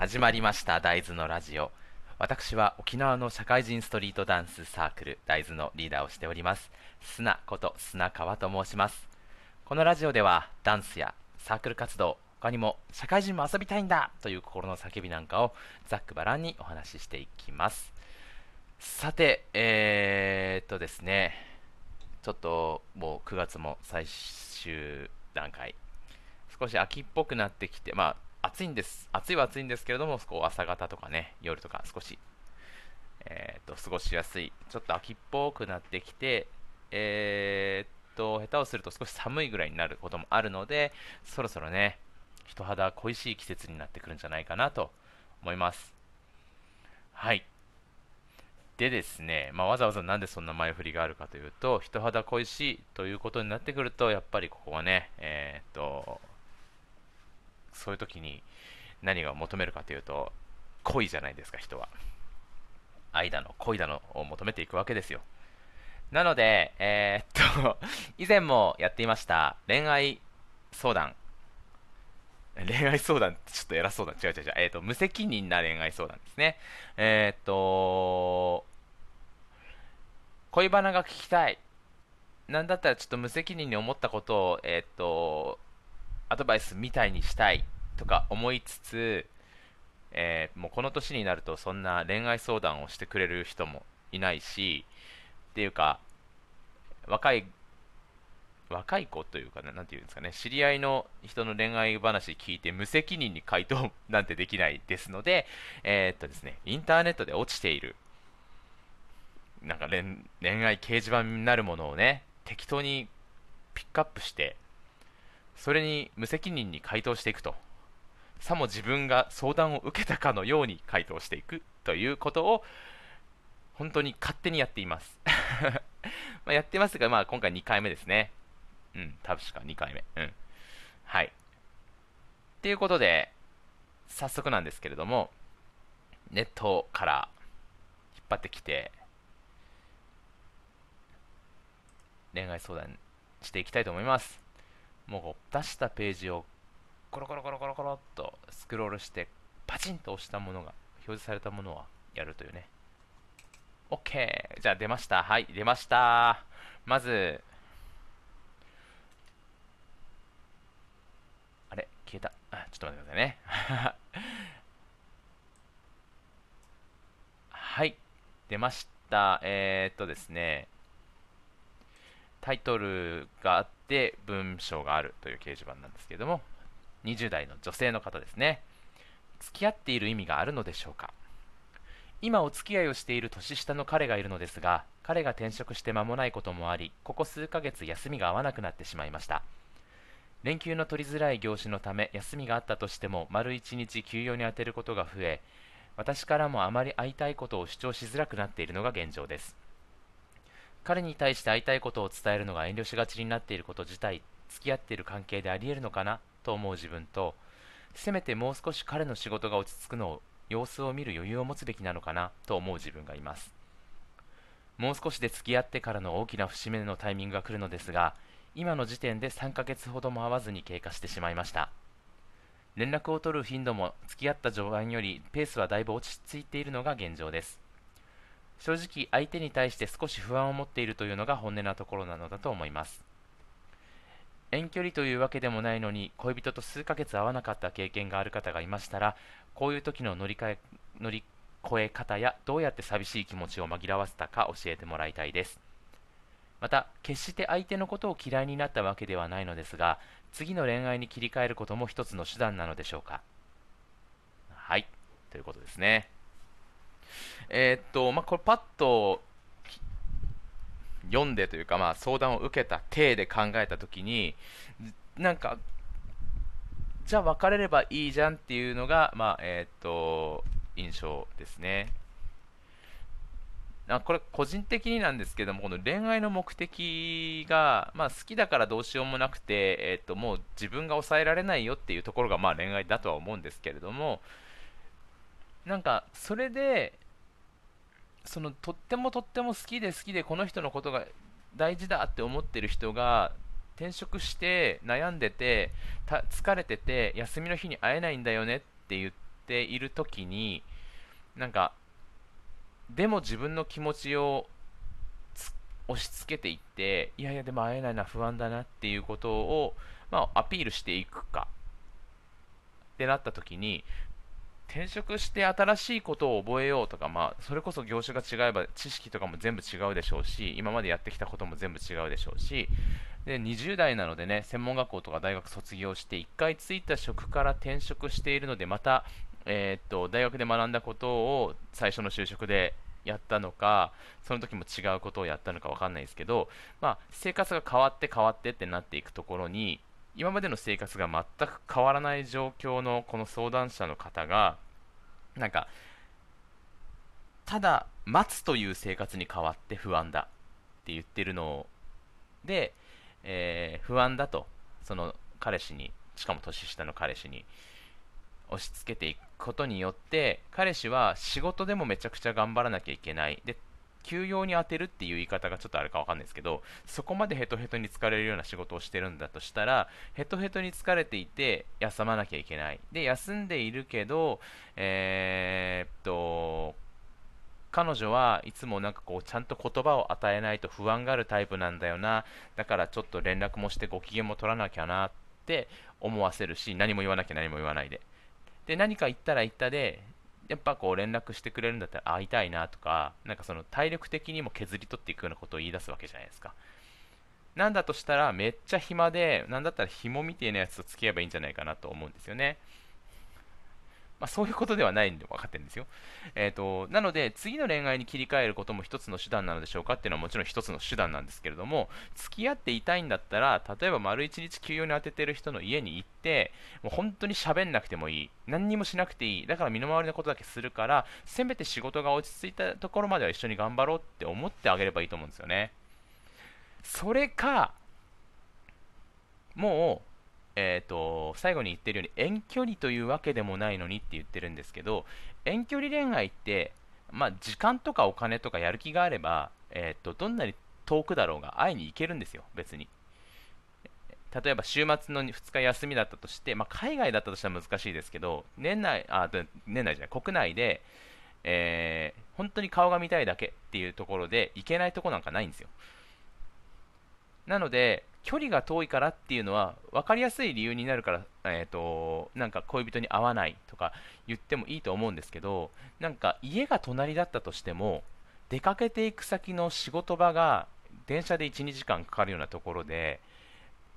始まりました大豆のラジオ。私は沖縄の社会人ストリートダンスサークル大豆のリーダーをしております。砂こと砂川と申します。このラジオではダンスやサークル活動他にも社会人も遊びたいんだという心の叫びなんかをざっくばらんにお話ししていきます。さてえー、っとですね。ちょっともう9月も最終段階。少し秋っぽくなってきてまあ暑いんです。暑いは暑いんですけれどもこう朝方とかね夜とか少しえー、っと過ごしやすい。ちょっと秋っぽくなってきてえー、っと下手をすると少し寒いぐらいになることもあるのでそろそろね人肌恋しい季節になってくるんじゃないかなと思います。はい。でですね、まあ、わざわざなんでそんな前振りがあるかというと、人肌恋しいということになってくると、やっぱりここはね、えー、っと、そういう時に何が求めるかというと、恋じゃないですか、人は。愛だの、恋だのを求めていくわけですよ。なので、えー、っと、以前もやっていました恋愛相談。恋愛相談ってちょっと偉そうだ。違う違う違う。えー、っと、無責任な恋愛相談ですね。えー、っと、恋バナが聞きたい。なんだったらちょっと無責任に思ったことを、えっ、と、アドバイスみたいにしたいとか思いつつ、えー、もうこの年になるとそんな恋愛相談をしてくれる人もいないし、っていうか、若い、若い子というかな、なんていうんですかね、知り合いの人の恋愛話聞いて無責任に回答なんてできないですので、えー、っとですね、インターネットで落ちているなんか恋愛掲示板になるものをね、適当にピックアップして、それに無責任に回答していくと。さも自分が相談を受けたかのように回答していくということを、本当に勝手にやっています。まやってますが、まあ今回2回目ですね。うん、確か2回目。うん。はい。っていうことで、早速なんですけれども、ネットから引っ張ってきて、恋愛相談していきたいと思います。もう出したページをコロコロコロコロコロっとスクロールしてパチンと押したものが表示されたものはやるというね。OK! じゃあ出ました。はい、出ました。まず、あれ消えた。あ、ちょっと待ってくださいね。はい、出ました。えー、っとですね、タイトルがあって文章があるという掲示板なんですけれども20代の女性の方ですね。付き合っている意味があるのでしょうか？今お付き合いをしている年下の彼がいるのですが彼が転職して間もないこともありここ数ヶ月休みが合わなくなってしまいました。連休の取りづらい業種のため休みがあったとしても丸1日休養に充てることが増え私からもあまり会いたいことを主張しづらくなっているのが現状です。彼に対して会いたいことを伝えるのが遠慮しがちになっていること自体付き合っている関係であり得るのかなと思う自分とせめてもう少し彼の仕事が落ち着くのを様子を見る余裕を持つべきなのかなと思う自分がいます。もう少しで付き合ってからの大きな節目のタイミングが来るのですが今の時点で3ヶ月ほども会わずに経過してしまいました。連絡を取る頻度も付き合った序盤よりペースはだいぶ落ち着いているのが現状です。正直相手に対して少し不安を持っているというのが本音なところなのだと思います。遠距離というわけでもないのに恋人と数ヶ月会わなかった経験がある方がいましたらこういう時の乗り換え乗り越え方やどうやって寂しい気持ちを紛らわせたか教えてもらいたいです。また決して相手のことを嫌いになったわけではないのですが次の恋愛に切り替えることも一つの手段なのでしょうか。はい。ということですね。えー、っと、まあ、これパッと読んでというか、まあ、相談を受けた体で考えたときに、なんか、じゃあ別れればいいじゃんっていうのが、まあ、えー、っと、印象ですね。あこれ個人的になんですけども、この恋愛の目的が、まあ、好きだからどうしようもなくて、えー、っともう自分が抑えられないよっていうところがまあ恋愛だとは思うんですけれども、なんかそれでそのとってもとっても好きで好きでこの人のことが大事だって思ってる人が転職して悩んでて疲れてて休みの日に会えないんだよねって言っている時になんかでも自分の気持ちを押し付けていっていやいやでも会えないな不安だなっていうことを、まあ、アピールしていくかってなった時に転職して新しいことを覚えようとか、まあ、それこそ業種が違えば知識とかも全部違うでしょうし今までやってきたことも全部違うでしょうし。で20代なのでね専門学校とか大学卒業して1回ついた職から転職しているのでまた、えー、っと大学で学んだことを最初の就職でやったのかその時も違うことをやったのか分かんないですけど、まあ、生活が変わって変わってってなっていくところに今までの生活が全く変わらない状況のこの相談者の方がなんかただ待つという生活に変わって不安だって言ってるので、えー、不安だとその彼氏にしかも年下の彼氏に押し付けていくことによって彼氏は仕事でもめちゃくちゃ頑張らなきゃいけない。で休養に充てるっていう言い方がちょっとあるかわかんないですけど、そこまでヘトヘトに疲れるような仕事をしてるんだとしたら、ヘトヘトに疲れていて休まなきゃいけない。で、休んでいるけど、えー、っと、彼女はいつもなんかこうちゃんと言葉を与えないと不安があるタイプなんだよな。だからちょっと連絡もしてご機嫌も取らなきゃなって思わせるし、何も言わなきゃ何も言わないで。で、何か言ったら言ったで、やっぱこう連絡してくれるんだったら会いたいなとか、なんかその体力的にも削り取っていくようなことを言い出すわけじゃないですか。なんだとしたら、めっちゃ暇で、なんだったら紐みてえなやつと付き合えばいいんじゃないかなと思うんですよね。まあ、そういうことではないんで分かってるんですよ。えーと、なので、次の恋愛に切り替えることも一つの手段なのでしょうかっていうのはもちろん一つの手段なんですけれども、付き合っていたいんだったら、例えば丸一日休養に当ててる人の家に行って、もう本当に喋んなくてもいい。何にもしなくていい。だから身の回りのことだけするから、せめて仕事が落ち着いたところまでは一緒に頑張ろうって思ってあげればいいと思うんですよね。それか、もう、えーと、最後に言ってるように遠距離というわけでもないのにって言ってるんですけど遠距離恋愛って、まあ、時間とかお金とかやる気があれば、えーと、どんなに遠くだろうが会いに行けるんですよ別に。例えば週末の2日休みだったとして、まあ、海外だったとしたら難しいですけど年内あ年内じゃない国内で、えー、本当に顔が見たいだけっていうところで行けないとこなんかないんですよ。なので距離が遠いからっていうのは分かりやすい理由になるから、えーと、なんか恋人に会わないとか言ってもいいと思うんですけどなんか家が隣だったとしても出かけていく先の仕事場が電車で1、2時間かかるようなところで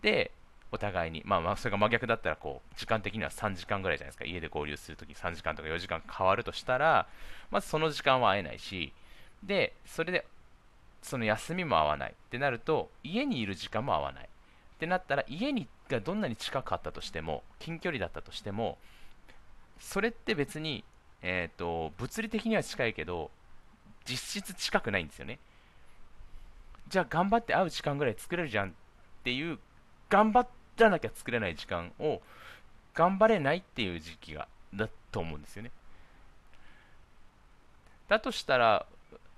でお互いに、まあ、まあそれが真逆だったらこう時間的には3時間ぐらいじゃないですか。家で合流するとき3時間とか4時間変わるとしたらまずその時間は会えないしでそれでその休みも合わないってなると家にいる時間も合わない。ってなったら家にがどんなに近かったとしても近距離だったとしてもそれって別に、えーと、物理的には近いけど実質近くないんですよね。じゃあ頑張って会う時間ぐらい作れるじゃんっていう頑張らなきゃ作れない時間を頑張れないっていう時期がだと思うんですよね。だとしたら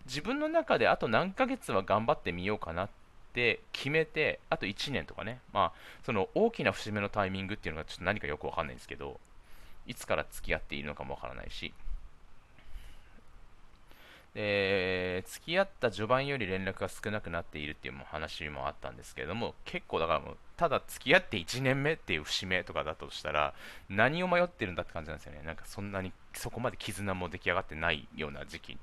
自分の中であと何ヶ月は頑張ってみようかなって決めて、あと1年とかね、まあ、その大きな節目のタイミングっていうのがちょっと何かよくわかんないんですけど、いつから付き合っているのかもわからないし、で付き合った序盤より連絡が少なくなっているっていう話もあったんですけれども結構だからもうただ付き合って1年目っていう節目とかだとしたら何を迷ってるんだって感じなんですよね。なんかそんなにそこまで絆も出来上がってないような時期。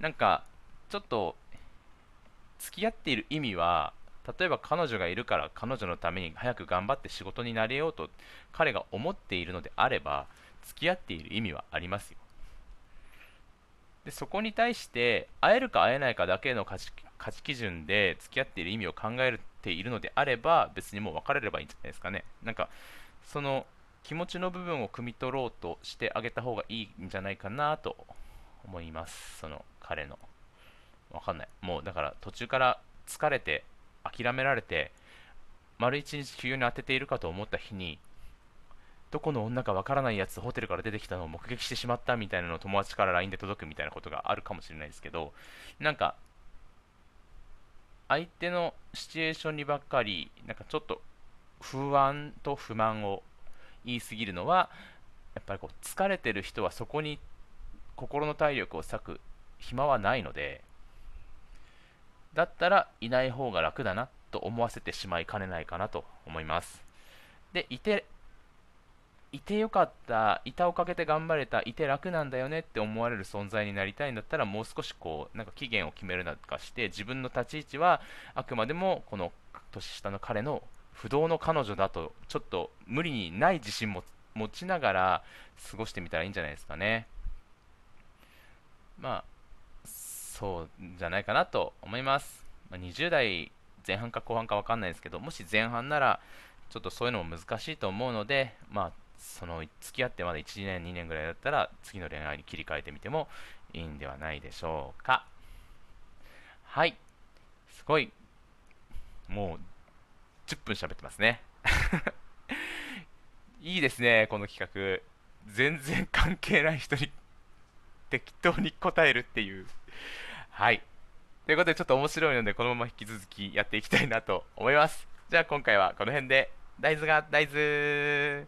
なんかちょっと付き合っている意味は例えば彼女がいるから彼女のために早く頑張って仕事になれようと彼が思っているのであれば付き合っている意味はありますよ。でそこに対して会えるか会えないかだけの価値価値基準で付き合っている意味を考えているのであれば別にもう別れればいいんじゃないですかね。なんかその気持ちの部分を汲み取ろうとしてあげた方がいいんじゃないかなと思います。その彼の。わかんない。もうだから途中から疲れて諦められて丸一日休養に当てているかと思った日にどこの女かわからないやつホテルから出てきたのを目撃してしまったみたいなのを友達から LINE で届くみたいなことがあるかもしれないですけどなんか相手のシチュエーションにばっかりなんかちょっと不安と不満を言いすぎるのはやっぱりこう疲れてる人はそこに心の体力を割く暇はないのでだったらいない方が楽だなと思わせてしまいかねないかなと思いますでいていてよかった、板をかけて頑張れた、いて楽なんだよねって思われる存在になりたいんだったら、もう少しこう、なんか期限を決めるなかして、自分の立ち位置は、あくまでもこの年下の彼の不動の彼女だと、ちょっと無理にない自信も持ちながら過ごしてみたらいいんじゃないですかね。まあ、そうじゃないかなと思います。まあ、20代前半か後半か分かんないですけど、もし前半なら、ちょっとそういうのも難しいと思うので、まあ、その付き合ってまだ1年、2年ぐらいだったら次の恋愛に切り替えてみてもいいんではないでしょうか。はい。すごい、もう10分喋ってますね。いいですね、この企画。全然関係ない人に適当に答えるっていう。はい。ということで、ちょっと面白いので、このまま引き続きやっていきたいなと思います。じゃあ今回はこの辺で、大豆が大豆